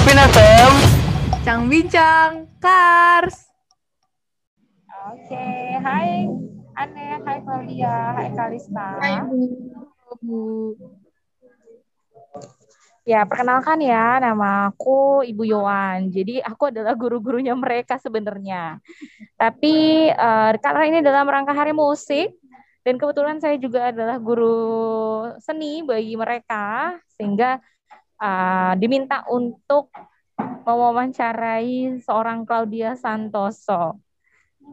Upin FM. Bincang Bincang Kars. Oke, hai Ane, hai Claudia, hai Kalista. Hai Bu. Ya, perkenalkan ya, nama aku Ibu Yowan. Jadi aku adalah guru-gurunya mereka sebenarnya. Tapi uh, karena ini dalam rangka hari musik, dan kebetulan saya juga adalah guru seni bagi mereka, sehingga uh, diminta untuk mewawancarai seorang Claudia Santoso.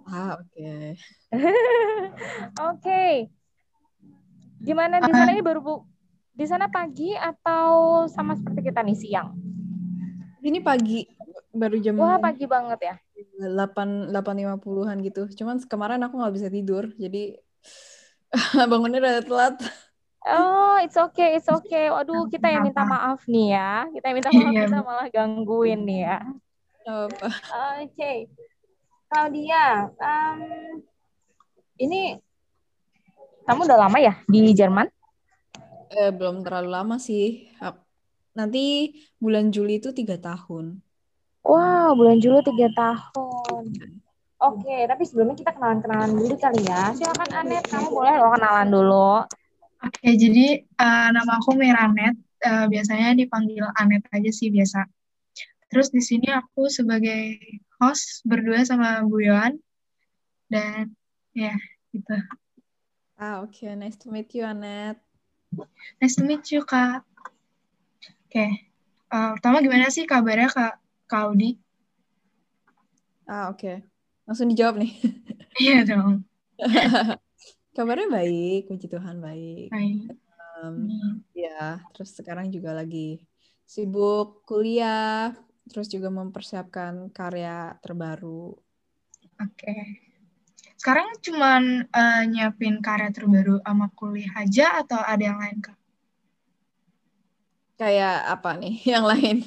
Ah, oke. Okay. oke. Okay. Gimana di sana ini baru Bu? Di sana pagi atau sama seperti kita nih siang? Ini pagi, baru jam Wah, pagi banget ya. 8 8.50-an gitu. Cuman kemarin aku nggak bisa tidur, jadi bangunnya udah telat. Oh, it's okay, it's okay. Waduh, kita yang minta maaf nih ya. Kita yang minta maaf, iya. kita malah gangguin nih ya. Oke. Okay. Claudia, um, ini kamu udah lama ya di Jerman? Eh, belum terlalu lama sih. Nanti bulan Juli itu tiga tahun. Wow, bulan Juli tiga tahun. Oke, okay, tapi sebelumnya kita kenalan-kenalan dulu kali ya. Silakan Anet, kamu boleh lo kenalan dulu. Oke, okay, jadi uh, nama aku Miranet. Uh, biasanya dipanggil Anet aja sih biasa. Terus di sini aku sebagai host berdua sama Bu Yohan. Dan ya, gitu. Ah, oke. Okay. Nice to meet you, Anet. Nice to meet you, Kak. Oke. Okay. Uh, pertama gimana sih kabarnya Kak, Kak Audi? Ah, oke. Okay. Langsung dijawab nih. Iya dong. kabarnya baik, puji Tuhan baik. Baik. Um, ya, terus sekarang juga lagi sibuk kuliah, terus juga mempersiapkan karya terbaru. Oke. Okay. Sekarang cuman uh, nyiapin karya terbaru sama kuliah aja atau ada yang lain kak? Kayak apa nih yang lain?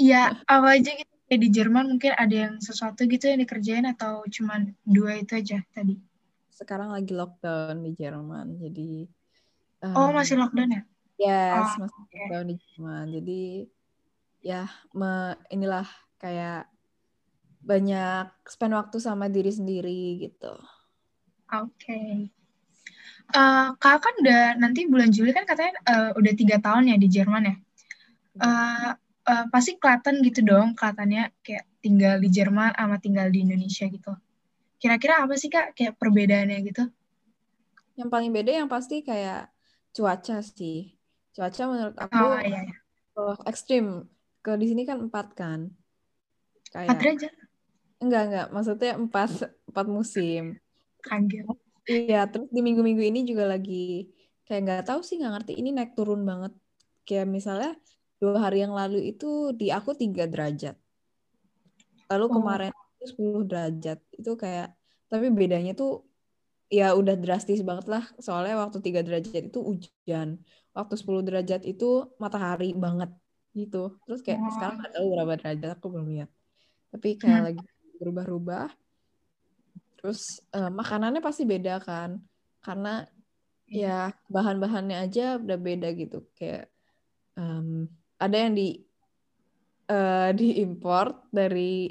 Iya, apa aja gitu. Kayak di Jerman mungkin ada yang sesuatu gitu yang dikerjain atau cuman dua itu aja tadi? Sekarang lagi lockdown di Jerman, jadi. Um, oh masih lockdown ya? Yes, oh, masih okay. lockdown di Jerman. Jadi ya me, inilah kayak banyak spend waktu sama diri sendiri gitu. Oke. Okay. Uh, kakak kan udah nanti bulan Juli kan katanya uh, udah tiga tahun ya di Jerman ya. Uh, uh, pasti kelihatan gitu dong kelihatannya kayak tinggal di Jerman sama tinggal di Indonesia gitu. Kira-kira apa sih kak kayak perbedaannya gitu? Yang paling beda yang pasti kayak cuaca sih. Cuaca menurut aku oh, iya, iya. Oh, ekstrim. Ke di sini kan empat kan. Kayak. Empat derajat. Enggak, enggak. Maksudnya empat, empat musim. Kaget. Iya, terus di minggu-minggu ini juga lagi kayak nggak tahu sih, nggak ngerti. Ini naik turun banget. Kayak misalnya dua hari yang lalu itu di aku tiga derajat. Lalu oh. kemarin 10 derajat. Itu kayak, tapi bedanya tuh ya udah drastis banget lah. Soalnya waktu tiga derajat itu hujan. Waktu 10 derajat itu matahari banget gitu. Terus kayak oh. sekarang nggak tahu berapa derajat, aku belum lihat. Tapi kayak hmm. lagi berubah-ubah. Terus uh, makanannya pasti beda kan, karena ya bahan-bahannya aja udah beda gitu. Kayak um, ada yang di uh, diimpor dari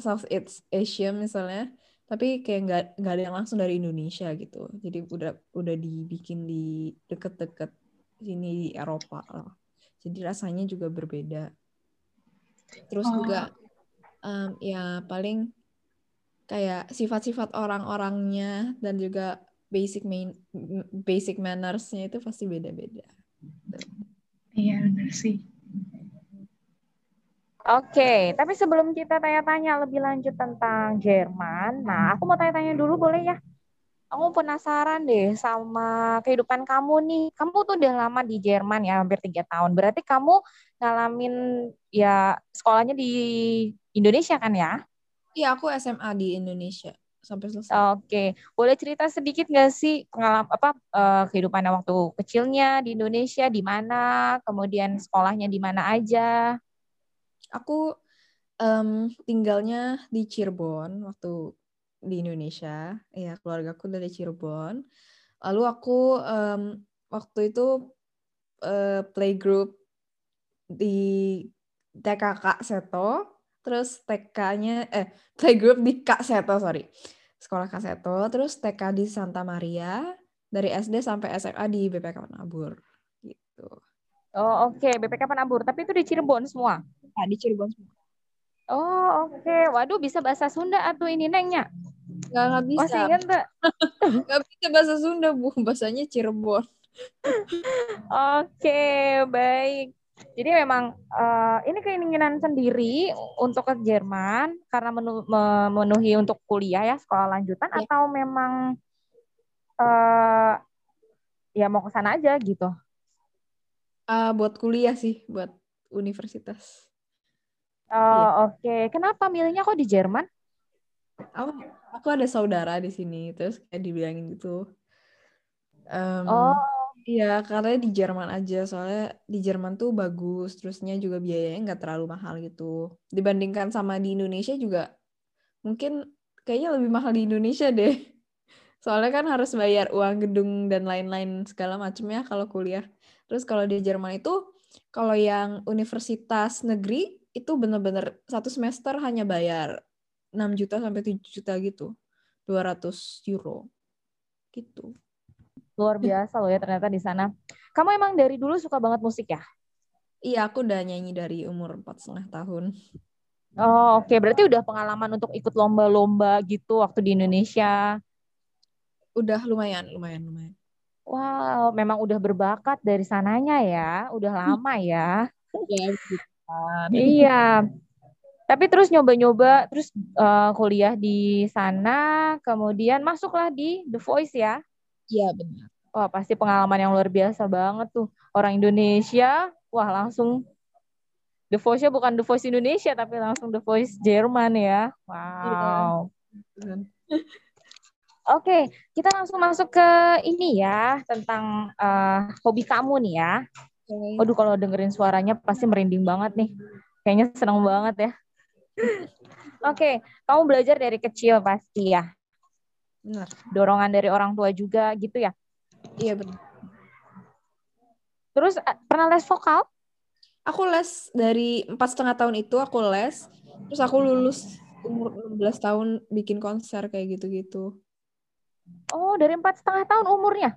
Southeast Asia misalnya, tapi kayak nggak nggak ada yang langsung dari Indonesia gitu. Jadi udah udah dibikin di deket-deket sini di Eropa lah. Jadi rasanya juga berbeda. Terus oh. juga um, ya paling kayak sifat-sifat orang-orangnya dan juga basic main basic mannersnya itu pasti beda-beda. Iya benar sih. Oke, tapi sebelum kita tanya-tanya lebih lanjut tentang Jerman, nah aku mau tanya-tanya dulu boleh ya? Aku penasaran deh sama kehidupan kamu nih. Kamu tuh udah lama di Jerman ya, hampir tiga tahun. Berarti kamu ngalamin ya sekolahnya di Indonesia kan ya? Iya, aku SMA di Indonesia sampai selesai. Oke, boleh cerita sedikit nggak sih pengalaman apa uh, kehidupannya waktu kecilnya di Indonesia di mana, kemudian sekolahnya di mana aja? Aku um, tinggalnya di Cirebon waktu di Indonesia. Ya, keluarga aku dari Cirebon. Lalu aku um, waktu itu uh, playgroup di TK Kak Seto, terus TK-nya eh playgroup di Kak Seto, sorry. Sekolah Kak Seto, terus TK di Santa Maria, dari SD sampai SMA di BPK Penabur gitu. Oh, oke, okay. BPK Penabur, tapi itu di Cirebon semua. Nah, di Cirebon semua. Oh, oke. Okay. Waduh, bisa bahasa Sunda atau ini nengnya? Gak, gak bisa. Masih ingat gak? gak bisa bahasa Sunda, Bu. Bahasanya Cirebon. Oke, baik. Jadi memang uh, ini keinginan sendiri untuk ke Jerman karena menu, memenuhi untuk kuliah ya sekolah lanjutan ya. atau memang uh, ya mau ke sana aja gitu? Uh, buat kuliah sih, buat universitas. Oh ya. oke. Okay. Kenapa milihnya kok di Jerman? Aku, aku ada saudara di sini, terus kayak dibilangin gitu. Um, oh Iya, karena di Jerman aja. Soalnya di Jerman tuh bagus, terusnya juga biayanya nggak terlalu mahal gitu. Dibandingkan sama di Indonesia juga, mungkin kayaknya lebih mahal di Indonesia deh. Soalnya kan harus bayar uang gedung dan lain-lain segala macamnya kalau kuliah. Terus kalau di Jerman itu, kalau yang universitas negeri, itu bener-bener satu semester hanya bayar 6 juta sampai 7 juta gitu. 200 euro. Gitu. Luar biasa loh ya ternyata di sana. Kamu emang dari dulu suka banget musik ya? Iya, aku udah nyanyi dari umur empat setengah tahun. Oh, oke. Okay. Berarti udah pengalaman untuk ikut lomba-lomba gitu waktu di Indonesia? Udah lumayan, lumayan, lumayan. Wow, memang udah berbakat dari sananya ya. Udah lama ya. Iya, iya. Tapi terus nyoba-nyoba, terus uh, kuliah di sana, kemudian masuklah di The Voice ya? Iya benar. Wah pasti pengalaman yang luar biasa banget tuh. Orang Indonesia, wah langsung The Voice-nya bukan The Voice Indonesia, tapi langsung The Voice Jerman ya. Wow. Iya. Oke, okay, kita langsung masuk ke ini ya, tentang uh, hobi kamu nih ya. Okay. Waduh, kalau dengerin suaranya pasti merinding banget nih. Kayaknya seneng banget ya. Oke, okay, kamu belajar dari kecil pasti ya. Benar. Dorongan dari orang tua juga gitu ya? Iya benar. Terus eh, pernah les vokal? Aku les dari empat setengah tahun itu aku les, terus aku lulus umur 16 tahun bikin konser kayak gitu-gitu. Oh, dari empat setengah tahun umurnya?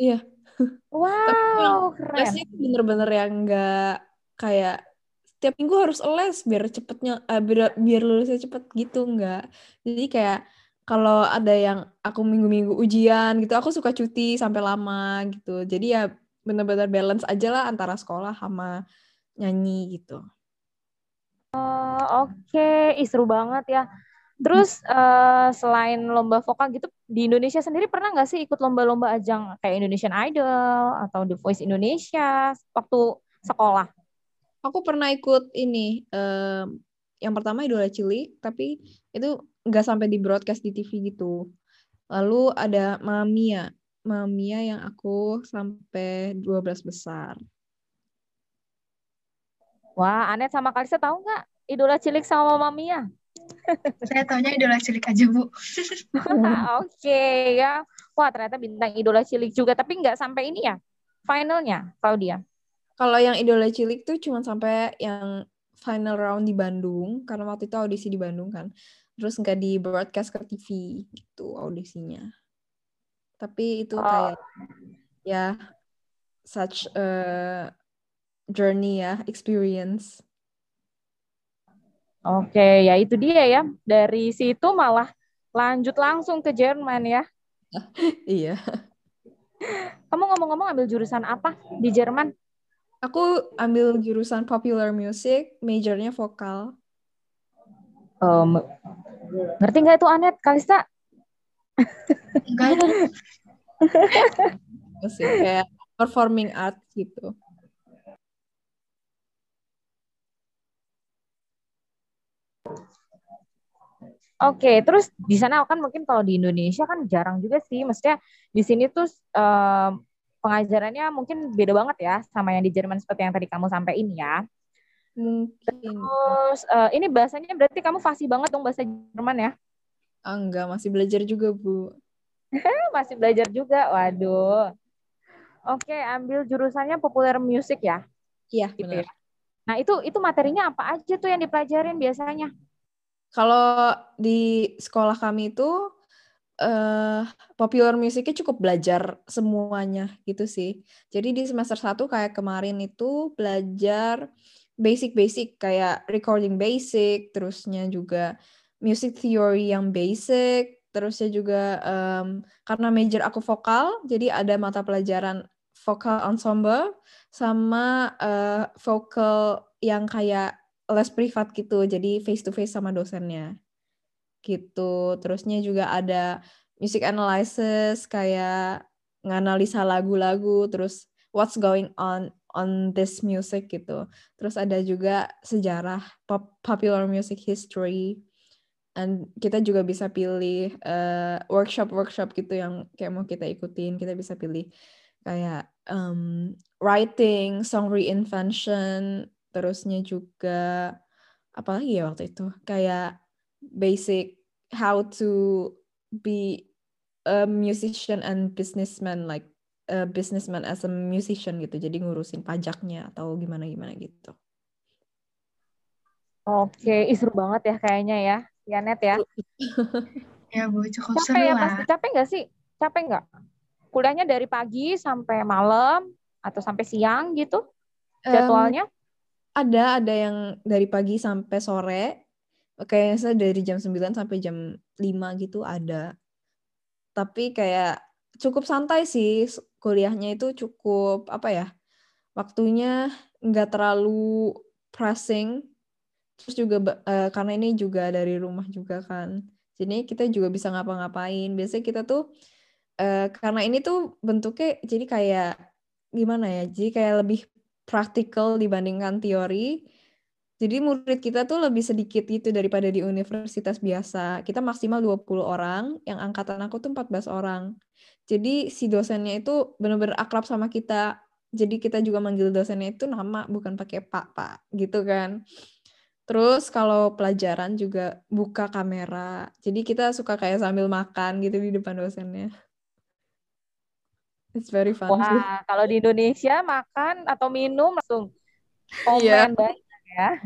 Iya. Wow, keren. Lesnya bener-bener yang enggak kayak setiap minggu harus les biar cepetnya uh, biar biar lulusnya cepet gitu enggak. Jadi kayak kalau ada yang aku minggu-minggu ujian gitu, aku suka cuti sampai lama gitu. Jadi ya benar-benar balance aja lah antara sekolah sama nyanyi gitu. Uh, Oke, okay. seru banget ya. Terus uh, selain lomba vokal gitu di Indonesia sendiri pernah nggak sih ikut lomba-lomba ajang kayak Indonesian Idol atau The Voice Indonesia waktu sekolah? Aku pernah ikut ini. Uh, yang pertama Idola Cilik, tapi itu nggak sampai di broadcast di TV gitu. Lalu ada Mamia. Mamia yang aku sampai 12 besar. Wah, Anet sama Kalisa tahu nggak idola cilik sama Mamia? Saya tahunya idola cilik aja, Bu. Oke, okay, ya. Wah, ternyata bintang idola cilik juga. Tapi nggak sampai ini ya, finalnya, Claudia. Kalau yang idola cilik tuh cuma sampai yang final round di Bandung, karena waktu itu audisi di Bandung kan terus nggak di broadcast ke TV gitu audisinya tapi itu oh. kayak ya such a journey ya experience oke ya itu dia ya dari situ malah lanjut langsung ke Jerman ya iya kamu ngomong-ngomong ambil jurusan apa di Jerman aku ambil jurusan popular music majornya vokal um, Ngerti nggak itu Anet, Kalista? Enggak. Masih kayak performing art gitu. Oke, terus di sana kan mungkin kalau di Indonesia kan jarang juga sih, maksudnya di sini tuh pengajarannya mungkin beda banget ya sama yang di Jerman seperti yang tadi kamu sampaikan ya. Mungkin. Terus uh, ini bahasanya berarti kamu fasih banget dong bahasa Jerman ya? Oh, enggak, masih belajar juga, Bu. masih belajar juga. Waduh. Oke, ambil jurusannya populer musik ya? Iya, gitu benar. Ya. Nah, itu itu materinya apa aja tuh yang dipelajarin biasanya? Kalau di sekolah kami itu uh, popular musiknya cukup belajar semuanya gitu sih. Jadi di semester 1 kayak kemarin itu belajar basic-basic kayak recording basic, terusnya juga music theory yang basic, terusnya juga um, karena major aku vokal, jadi ada mata pelajaran vokal ensemble sama uh, vokal yang kayak les privat gitu, jadi face to face sama dosennya. Gitu. Terusnya juga ada music analysis kayak nganalisa lagu-lagu, terus what's going on on this music gitu. Terus ada juga sejarah pop, popular music history. And kita juga bisa pilih uh, workshop-workshop gitu yang kayak mau kita ikutin. Kita bisa pilih kayak um, writing, song reinvention, terusnya juga apa lagi ya waktu itu? Kayak basic how to be a musician and businessman like a businessman as a musician gitu. Jadi ngurusin pajaknya atau gimana gimana gitu. Oke seru banget ya kayaknya ya. Ya net ya? Ya bu. Cukup capek seru ya lah. Pasti capek nggak sih? Capek nggak kuliahnya dari pagi sampai malam atau sampai siang gitu jadwalnya? Um, ada, ada yang dari pagi sampai sore. Kayaknya dari jam 9 sampai jam 5 gitu ada. Tapi kayak cukup santai sih kuliahnya itu cukup apa ya? Waktunya nggak terlalu pressing. Terus juga uh, karena ini juga dari rumah juga kan. Jadi kita juga bisa ngapa-ngapain. Biasanya kita tuh uh, karena ini tuh bentuknya jadi kayak gimana ya? Jadi kayak lebih praktikal dibandingkan teori. Jadi murid kita tuh lebih sedikit gitu daripada di universitas biasa. Kita maksimal 20 orang, yang angkatan aku tuh 14 orang. Jadi si dosennya itu benar-benar akrab sama kita. Jadi kita juga manggil dosennya itu nama bukan pakai pak pak gitu kan. Terus kalau pelajaran juga buka kamera. Jadi kita suka kayak sambil makan gitu di depan dosennya. It's very fun. Wah, kalau di Indonesia makan atau minum langsung komen yeah. banyak ya.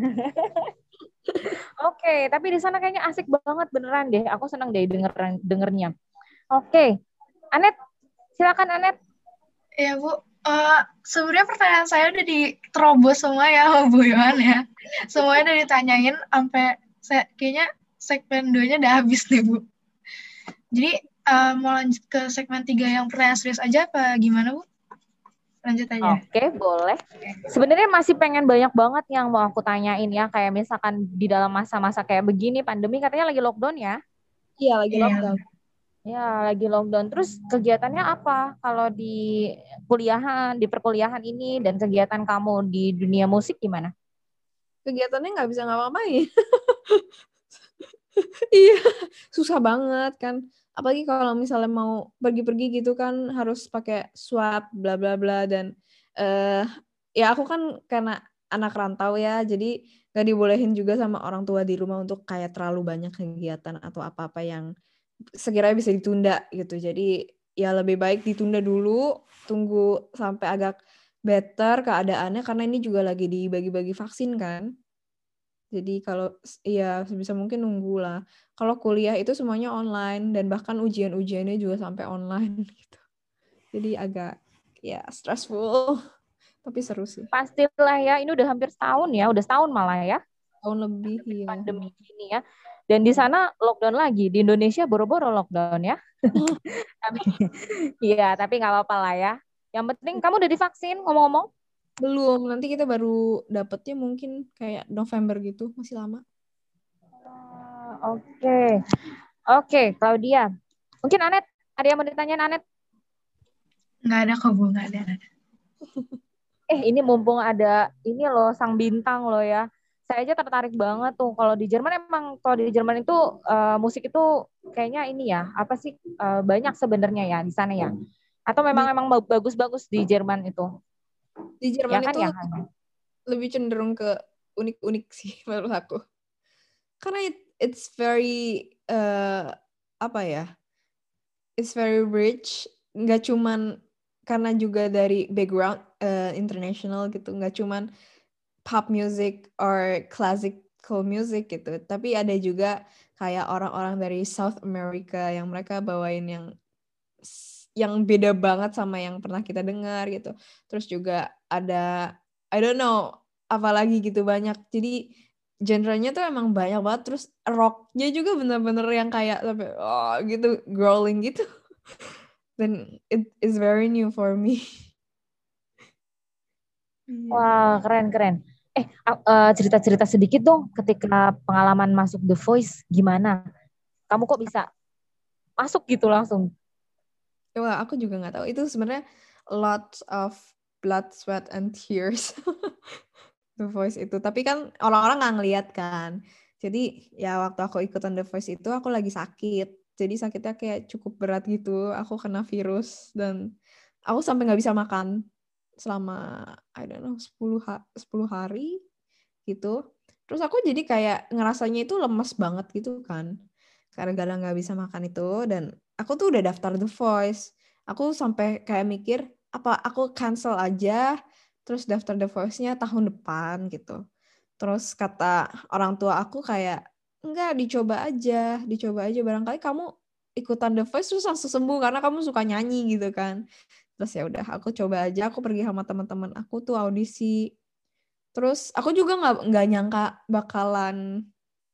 Oke, okay, tapi di sana kayaknya asik banget beneran deh. Aku senang deh denger dengernya. Oke, okay. Anet, silakan Anet. Ya Bu, uh, sebenarnya pertanyaan saya udah diterobos semua ya sama Bu Yohan ya. Semuanya udah ditanyain sampai saya kayaknya segmen 2-nya udah habis nih Bu. Jadi uh, mau lanjut ke segmen tiga yang pertanyaan serius aja apa gimana Bu? Lanjut aja. Oke, okay, boleh. Sebenarnya masih pengen banyak banget yang mau aku tanyain ya, kayak misalkan di dalam masa-masa kayak begini pandemi katanya lagi lockdown ya? Iya, lagi iya. lockdown. Ya, lagi lockdown. Terus kegiatannya apa kalau di kuliahan, di perkuliahan ini dan kegiatan kamu di dunia musik gimana? Kegiatannya nggak bisa ngapa-ngapain. iya, susah banget kan apalagi kalau misalnya mau pergi-pergi gitu kan harus pakai swab bla bla bla dan uh, ya aku kan karena anak rantau ya jadi nggak dibolehin juga sama orang tua di rumah untuk kayak terlalu banyak kegiatan atau apa-apa yang sekiranya bisa ditunda gitu. Jadi ya lebih baik ditunda dulu tunggu sampai agak better keadaannya karena ini juga lagi dibagi-bagi vaksin kan jadi kalau ya sebisa mungkin nunggu lah. Kalau kuliah itu semuanya online dan bahkan ujian-ujiannya juga sampai online gitu. Jadi agak ya stressful tapi seru sih. Pastilah ya, ini udah hampir setahun ya, udah setahun malah ya. Tahun lebih ya. Pandemi ini ya. Dan di sana lockdown lagi, di Indonesia boro-boro lockdown ya. tapi iya, tapi nggak apa-apa lah ya. Yang penting kamu udah divaksin ngomong-ngomong? Belum, nanti kita baru dapetnya mungkin kayak November gitu, masih lama. Ah, oke. Okay. Oke, okay, Claudia. Mungkin Anet, ada yang mau ditanyain Anet? Nggak ada kok, Bu. Nggak ada. eh, ini mumpung ada, ini loh, sang bintang loh ya. Saya aja tertarik banget tuh. Kalau di Jerman emang, kalau di Jerman itu uh, musik itu kayaknya ini ya, apa sih, uh, banyak sebenarnya ya di sana ya. Atau memang emang bagus-bagus di Jerman itu? Di Jerman ya kan, itu ya kan? lebih cenderung ke unik-unik sih menurut aku. Karena it, it's very uh, apa ya? It's very rich, nggak cuman karena juga dari background uh, international gitu, nggak cuman pop music or classical music gitu. Tapi ada juga kayak orang-orang dari South America yang mereka bawain yang yang beda banget sama yang pernah kita dengar gitu. Terus juga ada I don't know apalagi gitu banyak. Jadi genrenya tuh emang banyak banget. Terus rocknya juga bener-bener yang kayak sampai oh gitu growling gitu. Dan it is very new for me. Iya. Wah keren keren. Eh uh, cerita-cerita sedikit dong ketika pengalaman masuk The Voice gimana? Kamu kok bisa masuk gitu langsung? Wah, aku juga nggak tahu. Itu sebenarnya lots of blood, sweat, and tears. The Voice itu. Tapi kan orang-orang nggak ngeliat kan. Jadi ya waktu aku ikutan The Voice itu aku lagi sakit. Jadi sakitnya kayak cukup berat gitu. Aku kena virus dan aku sampai nggak bisa makan selama I don't know 10 ha 10 hari gitu. Terus aku jadi kayak ngerasanya itu lemes banget gitu kan. Karena gara nggak bisa makan itu dan aku tuh udah daftar The Voice. Aku sampai kayak mikir, apa aku cancel aja, terus daftar The Voice-nya tahun depan gitu. Terus kata orang tua aku kayak, enggak dicoba aja, dicoba aja barangkali kamu ikutan The Voice terus langsung sembuh karena kamu suka nyanyi gitu kan. Terus ya udah aku coba aja, aku pergi sama teman-teman aku tuh audisi. Terus aku juga nggak nggak nyangka bakalan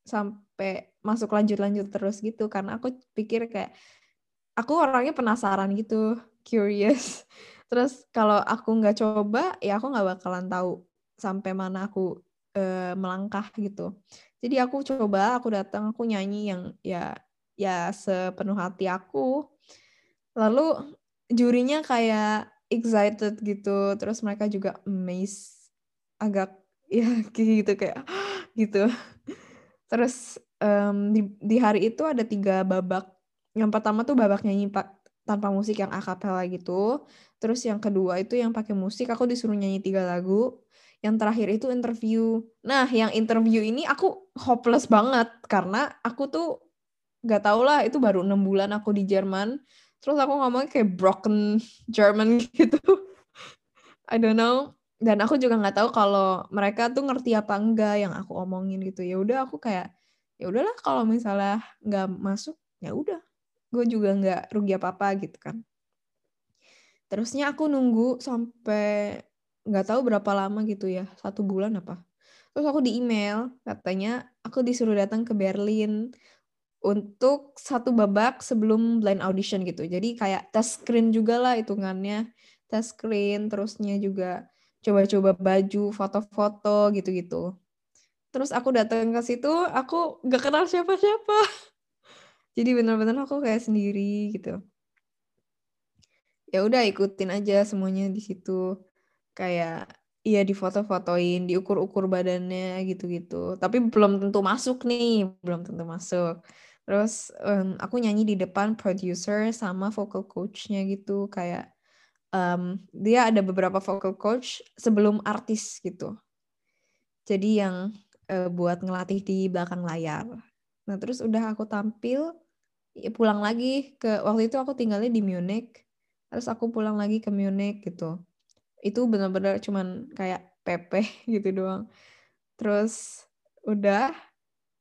sampai masuk lanjut-lanjut terus gitu karena aku pikir kayak aku orangnya penasaran gitu, curious. Terus kalau aku nggak coba, ya aku nggak bakalan tahu sampai mana aku uh, melangkah gitu. Jadi aku coba, aku datang, aku nyanyi yang ya ya sepenuh hati aku. Lalu jurinya kayak excited gitu, terus mereka juga amazed, agak ya gitu kayak gitu. Terus um, di, di hari itu ada tiga babak yang pertama tuh babak nyanyi tanpa musik yang akapela gitu. Terus yang kedua itu yang pakai musik, aku disuruh nyanyi tiga lagu. Yang terakhir itu interview. Nah, yang interview ini aku hopeless banget karena aku tuh nggak tau lah itu baru enam bulan aku di Jerman. Terus aku ngomongnya kayak broken German gitu. I don't know. Dan aku juga nggak tahu kalau mereka tuh ngerti apa enggak yang aku omongin gitu. Ya udah aku kayak ya udahlah kalau misalnya nggak masuk ya udah gue juga nggak rugi apa apa gitu kan. Terusnya aku nunggu sampai nggak tahu berapa lama gitu ya satu bulan apa. Terus aku di email katanya aku disuruh datang ke Berlin untuk satu babak sebelum blind audition gitu. Jadi kayak tes screen juga lah hitungannya. Tes screen terusnya juga coba-coba baju foto-foto gitu-gitu. Terus aku datang ke situ aku nggak kenal siapa-siapa jadi benar-benar aku kayak sendiri gitu. Ya udah ikutin aja semuanya di situ. Kayak iya di foto-fotoin diukur-ukur badannya gitu-gitu. Tapi belum tentu masuk nih belum tentu masuk. Terus um, aku nyanyi di depan producer sama vocal coachnya gitu. Kayak um, dia ada beberapa vocal coach sebelum artis gitu. Jadi yang uh, buat ngelatih di belakang layar nah terus udah aku tampil ya pulang lagi ke waktu itu aku tinggalnya di Munich. Terus aku pulang lagi ke Munich gitu. Itu benar-benar cuman kayak PP gitu doang. Terus udah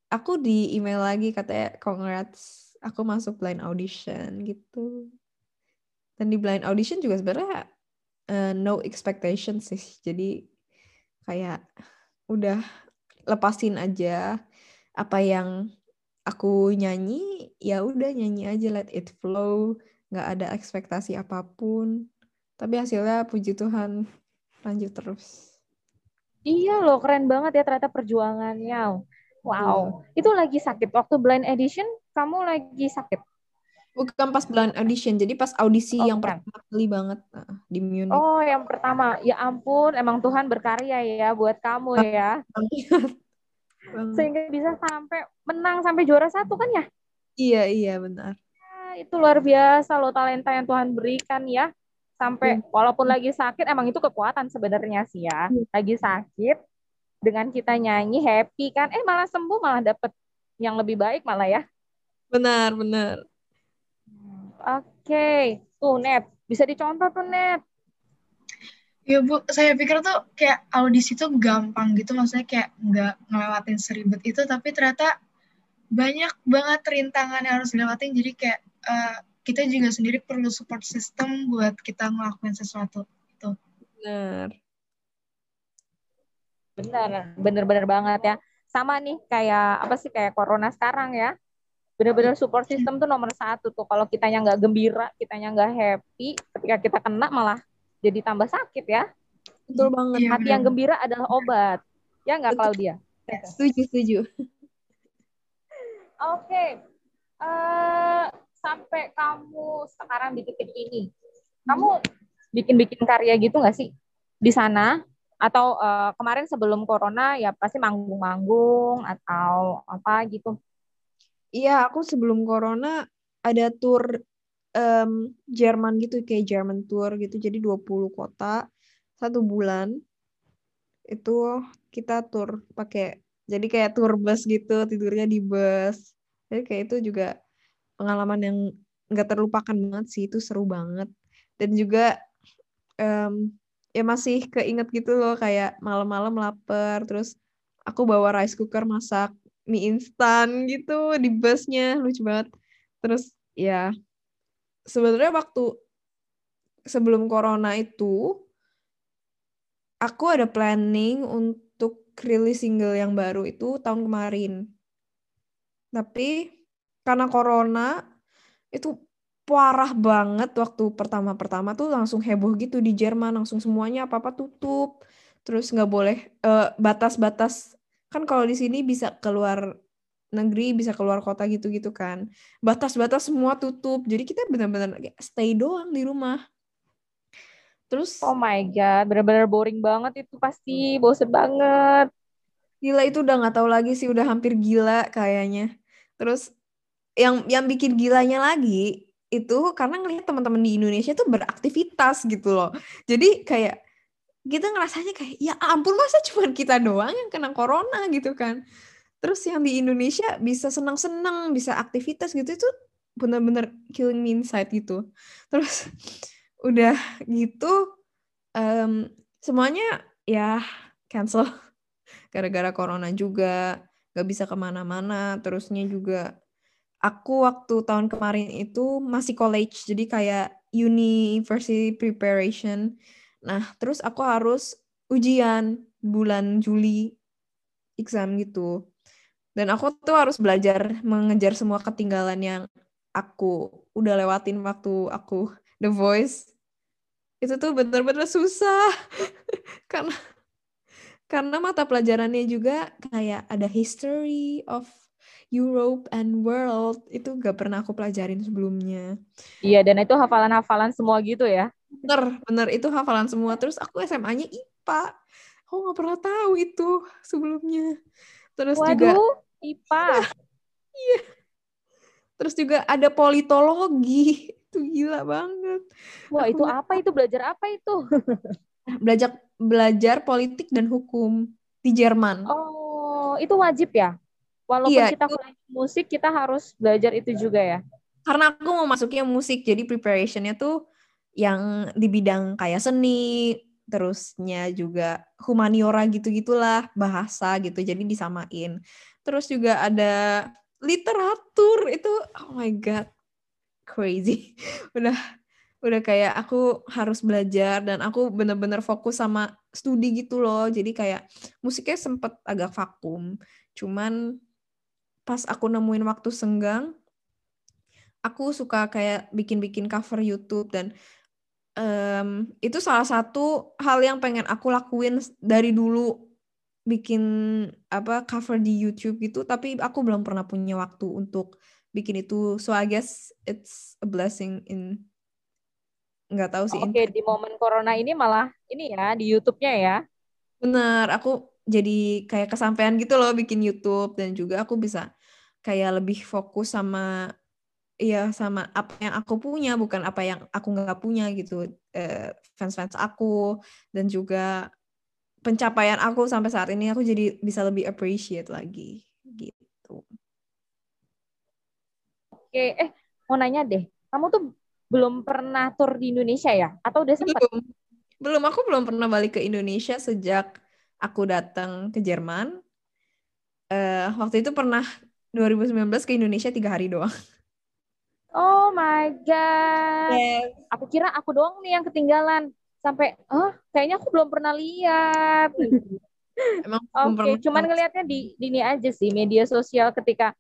aku di email lagi katanya congrats aku masuk blind audition gitu. Dan di blind audition juga sebenarnya uh, no expectation sih. Jadi kayak udah lepasin aja apa yang aku nyanyi ya udah nyanyi aja let it flow. Nggak ada ekspektasi apa pun. Tapi hasilnya puji Tuhan lanjut terus. Iya loh keren banget ya ternyata perjuangannya. Wow. Hmm. itu lagi sakit waktu blind edition kamu lagi sakit? Bukan pas blind audition jadi pas audisi oh, yang pertama kali banget. Nah, di Munich. Oh yang pertama. Ya ampun emang Tuhan berkarya ya buat kamu ya sehingga bisa sampai menang sampai juara satu kan ya? Iya iya benar. Ya, itu luar biasa loh talenta yang Tuhan berikan ya. Sampai ya. walaupun lagi sakit emang itu kekuatan sebenarnya sih ya. ya. Lagi sakit dengan kita nyanyi happy kan, eh malah sembuh malah dapet yang lebih baik malah ya. Benar benar. Oke, okay. tuh Net bisa dicontoh tuh Net. Ya Bu, saya pikir tuh kayak audisi tuh gampang gitu, maksudnya kayak nggak ngelewatin seribet itu, tapi ternyata banyak banget rintangan yang harus dilewatin, jadi kayak uh, kita juga sendiri perlu support system buat kita ngelakuin sesuatu. Itu. Benar. Benar, bener-bener banget ya. Sama nih kayak apa sih kayak corona sekarang ya. Bener-bener support system tuh nomor satu tuh. Kalau kitanya nggak gembira, kitanya nggak happy, ketika kita kena malah jadi tambah sakit ya. Betul banget. Iya, Hati yang gembira adalah obat. Ya nggak Claudia? Setuju, setuju. Oke. Okay. Uh, eh, sampai kamu sekarang di titik ini, kamu bikin-bikin karya gitu nggak sih di sana? Atau uh, kemarin sebelum corona ya pasti manggung-manggung atau apa gitu? Iya, aku sebelum corona ada tour um, Jerman gitu kayak German tour gitu. Jadi 20 kota satu bulan. Itu kita tour pakai jadi kayak tour bus gitu tidurnya di bus. Jadi kayak itu juga pengalaman yang nggak terlupakan banget sih itu seru banget. Dan juga um, ya masih keinget gitu loh kayak malam-malam lapar terus aku bawa rice cooker masak mie instan gitu di busnya lucu banget. Terus ya sebenarnya waktu sebelum corona itu aku ada planning untuk rilis single yang baru itu tahun kemarin. Tapi karena corona itu parah banget waktu pertama-pertama tuh langsung heboh gitu di Jerman langsung semuanya apa-apa tutup terus nggak boleh uh, batas-batas kan kalau di sini bisa keluar negeri bisa keluar kota gitu-gitu kan. Batas-batas semua tutup. Jadi kita benar-benar stay doang di rumah. Terus oh my god benar-benar boring banget itu pasti. Bosen banget. Gila itu udah nggak tahu lagi sih. Udah hampir gila kayaknya. Terus yang yang bikin gilanya lagi itu karena ngelihat teman-teman di Indonesia tuh beraktivitas gitu loh. Jadi kayak kita ngerasanya kayak ya ampun masa cuma kita doang yang kena corona? gitu kan terus yang di Indonesia bisa senang-senang bisa aktivitas gitu itu benar-benar killing me inside gitu. Terus udah gitu um, semuanya ya cancel. Gara-gara corona juga gak bisa ke mana-mana. Terusnya juga aku waktu tahun kemarin itu masih college jadi kayak university preparation. Nah terus aku harus ujian bulan Juli exam gitu dan aku tuh harus belajar mengejar semua ketinggalan yang aku udah lewatin waktu aku The Voice itu tuh bener-bener susah karena karena mata pelajarannya juga kayak ada history of Europe and world itu gak pernah aku pelajarin sebelumnya. Iya dan itu hafalan-hafalan semua gitu ya? Bener, bener itu hafalan semua. Terus aku SMA-nya IPA. Aku gak pernah tahu itu sebelumnya. Terus Waduh. juga IPA. Iya. Terus juga ada politologi. Itu gila banget. Wah, Aku itu apa itu? Belajar apa itu? belajar belajar politik dan hukum di Jerman. Oh, itu wajib ya? Walaupun iya, kita kuliah musik, kita harus belajar itu juga ya? Karena aku mau masuknya musik, jadi preparationnya tuh yang di bidang kayak seni, terusnya juga humaniora gitu-gitulah, bahasa gitu, jadi disamain. Terus juga ada literatur itu oh my god crazy. Udah udah kayak aku harus belajar dan aku bener-bener fokus sama studi gitu loh. Jadi kayak musiknya sempet agak vakum cuman pas aku nemuin waktu senggang aku suka kayak bikin-bikin cover YouTube dan um, itu salah satu hal yang pengen aku lakuin dari dulu bikin apa cover di YouTube gitu tapi aku belum pernah punya waktu untuk bikin itu so I guess it's a blessing in nggak tahu sih. Oke okay, di momen corona ini malah ini ya di YouTube-nya ya. Bener aku jadi kayak kesampaian gitu loh bikin YouTube dan juga aku bisa kayak lebih fokus sama ya sama apa yang aku punya bukan apa yang aku nggak punya gitu eh, fans fans aku dan juga pencapaian aku sampai saat ini aku jadi bisa lebih appreciate lagi gitu. Oke, eh mau nanya deh, kamu tuh belum pernah tur di Indonesia ya? Atau udah sempat? Belum. belum aku belum pernah balik ke Indonesia sejak aku datang ke Jerman. Uh, waktu itu pernah 2019 ke Indonesia tiga hari doang. Oh my god. Yes. Aku kira aku doang nih yang ketinggalan. Sampai, oh kayaknya aku belum pernah lihat. Emang Oke, okay. cuman ngelihatnya di, di ini aja sih media sosial ketika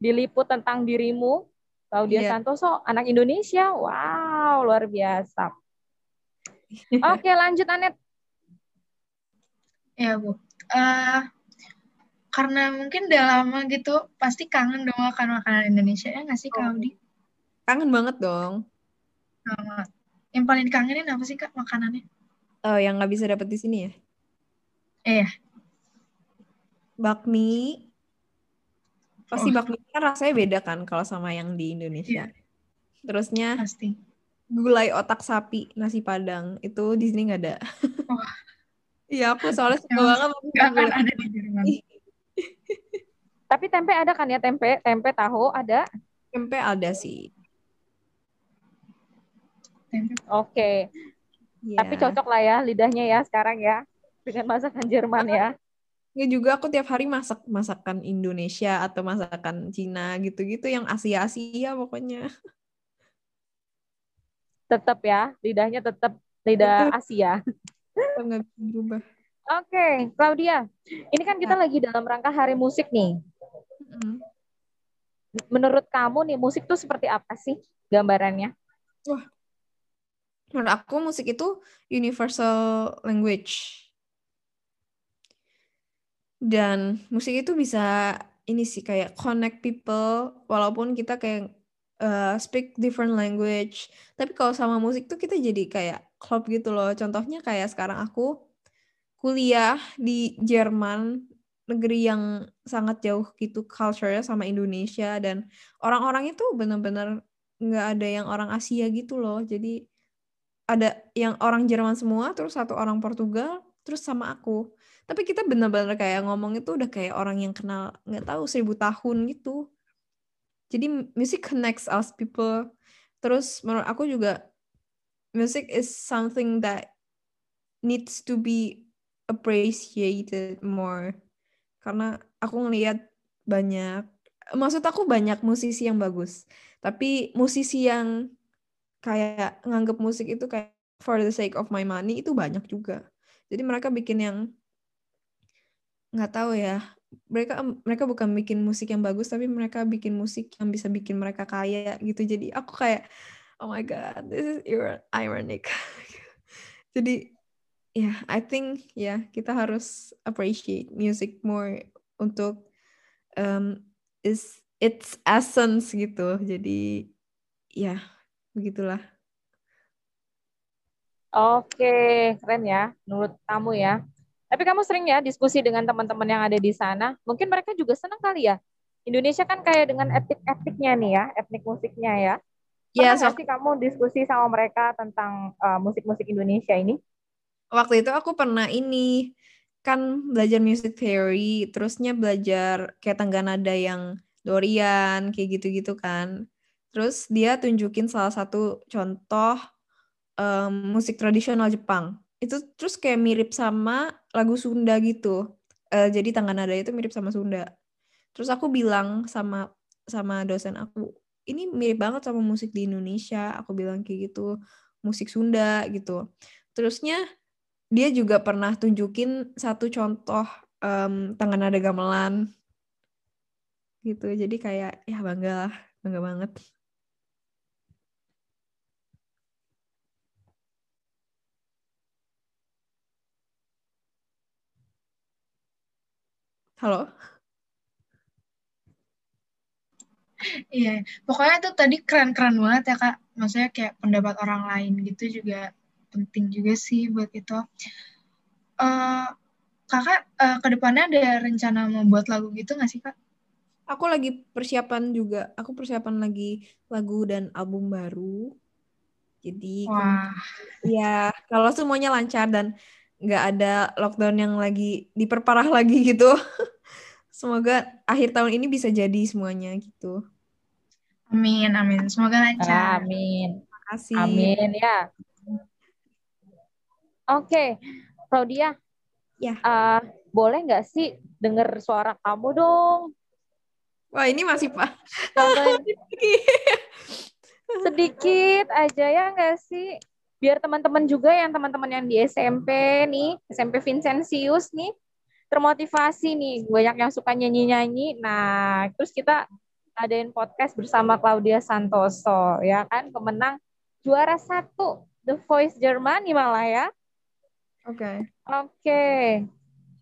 diliput tentang dirimu, Claudia yeah. Santoso, anak Indonesia. Wow, luar biasa. Oke, okay, lanjut Anet. Ya, Bu. Uh, karena mungkin udah lama gitu, pasti kangen dong makan makanan Indonesia ya nggak sih, oh. Claudia? Kangen banget dong. Nah, yang paling dikangenin apa sih kak makanannya? Oh, yang nggak bisa dapet di sini ya? Iya. Bakmi. Pasti oh. bakmi kan rasanya beda kan kalau sama yang di Indonesia. Iya. Terusnya pasti. Gulai otak sapi, nasi padang itu di sini nggak ada. Iya, aku soalnya suka banget Gak akan ada di Jerman. Tapi tempe ada kan ya tempe, tempe tahu ada? Tempe ada sih. Oke. Okay. Yeah. Tapi cocok lah ya lidahnya ya sekarang ya dengan masakan Jerman ya. Ya juga aku tiap hari masak masakan Indonesia atau masakan Cina gitu-gitu yang Asia-Asia pokoknya. Tetap ya, lidahnya tetap lidah tetap. Asia. Tetap nggak bisa berubah. Oke, okay, Claudia. Ini kan kita ya. lagi dalam rangka Hari Musik nih. Menurut kamu nih musik tuh seperti apa sih gambarannya? Wah, menurut aku musik itu universal language. Dan musik itu bisa ini sih kayak connect people walaupun kita kayak uh, speak different language. Tapi kalau sama musik tuh kita jadi kayak klub gitu loh. Contohnya kayak sekarang aku kuliah di Jerman negeri yang sangat jauh gitu culture-nya sama Indonesia. Dan orang-orang itu benar-benar nggak ada yang orang Asia gitu loh. Jadi ada yang orang Jerman semua, terus satu orang Portugal, terus sama aku. Tapi kita benar-benar kayak ngomong itu udah kayak orang yang kenal nggak tahu seribu tahun gitu. Jadi music connects us people. Terus menurut aku juga music is something that needs to be appreciated more. Karena aku ngelihat banyak, maksud aku banyak musisi yang bagus. Tapi musisi yang kayak nganggap musik itu kayak for the sake of my money itu banyak juga. Jadi mereka bikin yang nggak tahu ya. Mereka mereka bukan bikin musik yang bagus tapi mereka bikin musik yang bisa bikin mereka kaya gitu. Jadi aku kayak oh my god, this is ironic. Jadi ya, yeah, I think ya yeah, kita harus appreciate music more untuk um, is its essence gitu. Jadi ya yeah, begitulah. Oke, keren ya menurut kamu ya. Tapi kamu sering ya diskusi dengan teman-teman yang ada di sana. Mungkin mereka juga senang kali ya. Indonesia kan kayak dengan etnik-etniknya nih ya, etnik musiknya ya. Iya, so sih kamu diskusi sama mereka tentang uh, musik-musik Indonesia ini? Waktu itu aku pernah ini kan belajar music theory, terusnya belajar kayak tangga nada yang Dorian kayak gitu-gitu kan. Terus dia tunjukin salah satu contoh um, musik tradisional Jepang. Itu terus kayak mirip sama lagu Sunda gitu. Uh, jadi tangga nada itu mirip sama Sunda. Terus aku bilang sama sama dosen aku, ini mirip banget sama musik di Indonesia. Aku bilang kayak gitu, musik Sunda gitu. Terusnya dia juga pernah tunjukin satu contoh um, tangga nada gamelan gitu. Jadi kayak ya bangga lah, bangga banget. Halo? Iya, pokoknya itu tadi keren-keren banget ya kak. Maksudnya kayak pendapat orang lain gitu juga penting juga sih buat itu. Uh, kakak uh, ke depannya ada rencana membuat lagu gitu nggak sih kak? Aku lagi persiapan juga. Aku persiapan lagi lagu dan album baru. Jadi, Wah. ya kalau semuanya lancar dan nggak ada lockdown yang lagi diperparah lagi gitu. Semoga akhir tahun ini bisa jadi semuanya gitu. Amin, amin. Semoga lancar. Amin. Terima kasih. Amin ya. Oke, Claudia. Ya. Uh, boleh nggak sih denger suara kamu dong? Wah, ini masih Pak. Sedikit aja ya nggak sih? Biar teman-teman juga yang teman-teman yang di SMP nih, SMP Vincentius nih, termotivasi nih. Banyak yang suka nyanyi-nyanyi. Nah, terus kita adain podcast bersama Claudia Santoso, ya kan? Pemenang juara satu The Voice Jerman malah ya. Oke. Okay. Oke. Okay.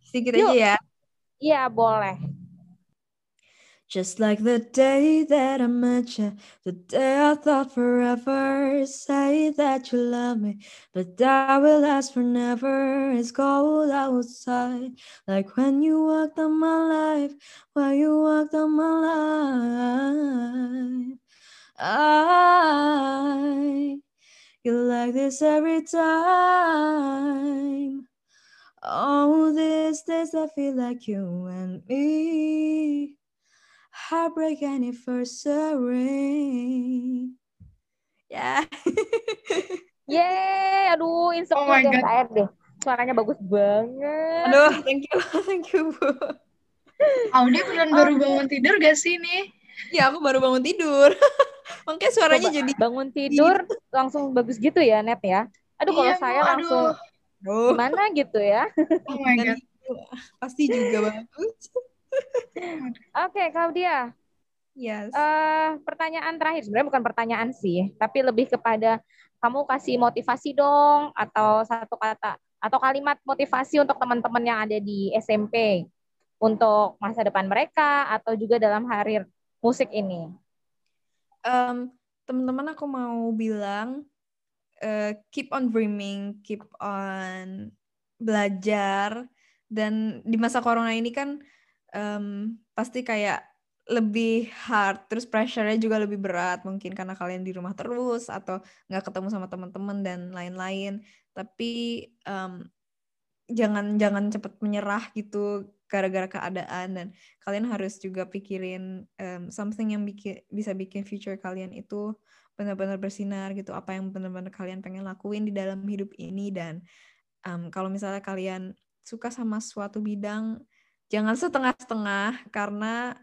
Sedikit Yuk. aja ya. Iya, boleh. Just like the day that I met you, the day I thought forever. Say that you love me, but that will last forever. It's cold outside, like when you walked on my life, when you walked on my life. I you like this every time. All these days I feel like you and me. Heartbreak anniversary. Ya. Yeah. Yeay, aduh insecure oh deh saya deh. Suaranya bagus banget. Aduh, thank you, thank you Bu. Audi bulan baru bangun tidur gak sih nih? Ya, aku baru bangun tidur. Makanya suaranya Coba, jadi bangun tidur langsung bagus gitu ya, Net ya. Aduh, kalau iya, saya aduh. langsung Oh. Gimana gitu ya? Oh my God. Pasti juga bagus. Oke, okay, Claudia. Yes. Uh, pertanyaan terakhir sebenarnya bukan pertanyaan sih, tapi lebih kepada kamu kasih motivasi dong atau satu kata atau kalimat motivasi untuk teman-teman yang ada di SMP untuk masa depan mereka atau juga dalam hari musik ini. Um, teman-teman aku mau bilang uh, keep on dreaming, keep on belajar dan di masa corona ini kan um, pasti kayak lebih hard, terus pressure-nya juga lebih berat mungkin karena kalian di rumah terus atau nggak ketemu sama teman-teman dan lain-lain. Tapi um, jangan jangan cepat menyerah gitu gara-gara keadaan dan kalian harus juga pikirin um, something yang bikin, bisa bikin future kalian itu benar-benar bersinar gitu apa yang benar-benar kalian pengen lakuin di dalam hidup ini dan um, kalau misalnya kalian suka sama suatu bidang jangan setengah-setengah karena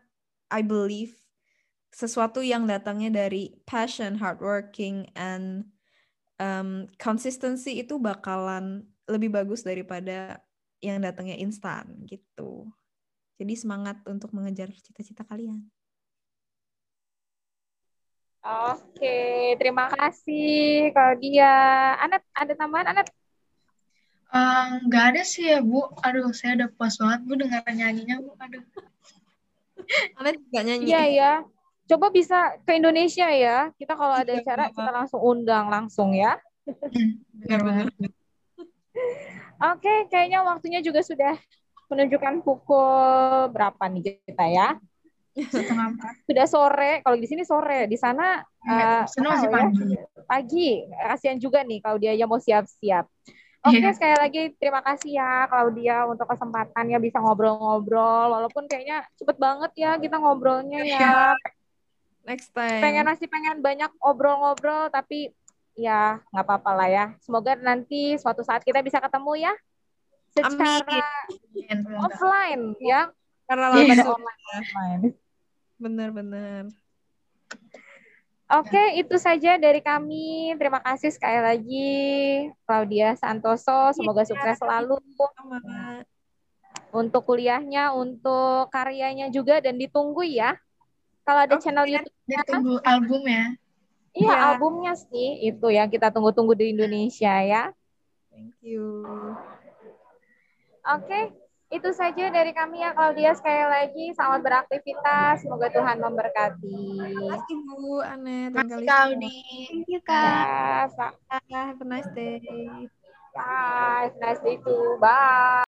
I believe sesuatu yang datangnya dari passion, hardworking, and um, consistency itu bakalan lebih bagus daripada yang datangnya instan gitu. Jadi semangat untuk mengejar cita-cita kalian. Oke, terima kasih kalau dia. Anet, ada tambahan Anet? Nggak uh, ada sih ya Bu. Aduh, saya udah puas banget Bu dengar nyanyinya Bu. Aduh. Anet nggak nyanyi. Iya ya. Coba bisa ke Indonesia ya. Kita kalau ada iya, acara kita langsung undang langsung ya. Hmm, benar banget. Oke, kayaknya waktunya juga sudah menunjukkan pukul berapa nih kita ya? setengah empat. Sudah sore, kalau di sini sore, di sana uh, masih pagi. Ya? Pagi, kasihan juga nih kalau dia mau siap-siap. Oke, okay, iya. yeah. sekali lagi terima kasih ya Claudia untuk kesempatannya bisa ngobrol-ngobrol. Walaupun kayaknya cepet banget ya kita ngobrolnya ya. Yeah. Next time. Pengen masih pengen banyak ngobrol-ngobrol, tapi ya nggak apa-apa lah ya. Semoga nanti suatu saat kita bisa ketemu ya secara Amin. offline ya. Karena langsung online. Benar-benar. Oke, itu saja dari kami. Terima kasih sekali lagi Claudia Santoso. Semoga ya, sukses selalu. Untuk kuliahnya, untuk karyanya juga dan ditunggu ya. Kalau ada oh, channel YouTube-nya. Ditunggu album ya. Iya, ya. albumnya sih itu yang kita tunggu-tunggu di Indonesia ya. Thank you. Oke, itu saja dari kami ya Claudia sekali lagi selamat beraktivitas semoga Tuhan memberkati. Terima kasih Bu Anet dan Kak Claudi. Thank you Kak. Ya, have a nice day. Bye, nice day too. Bye.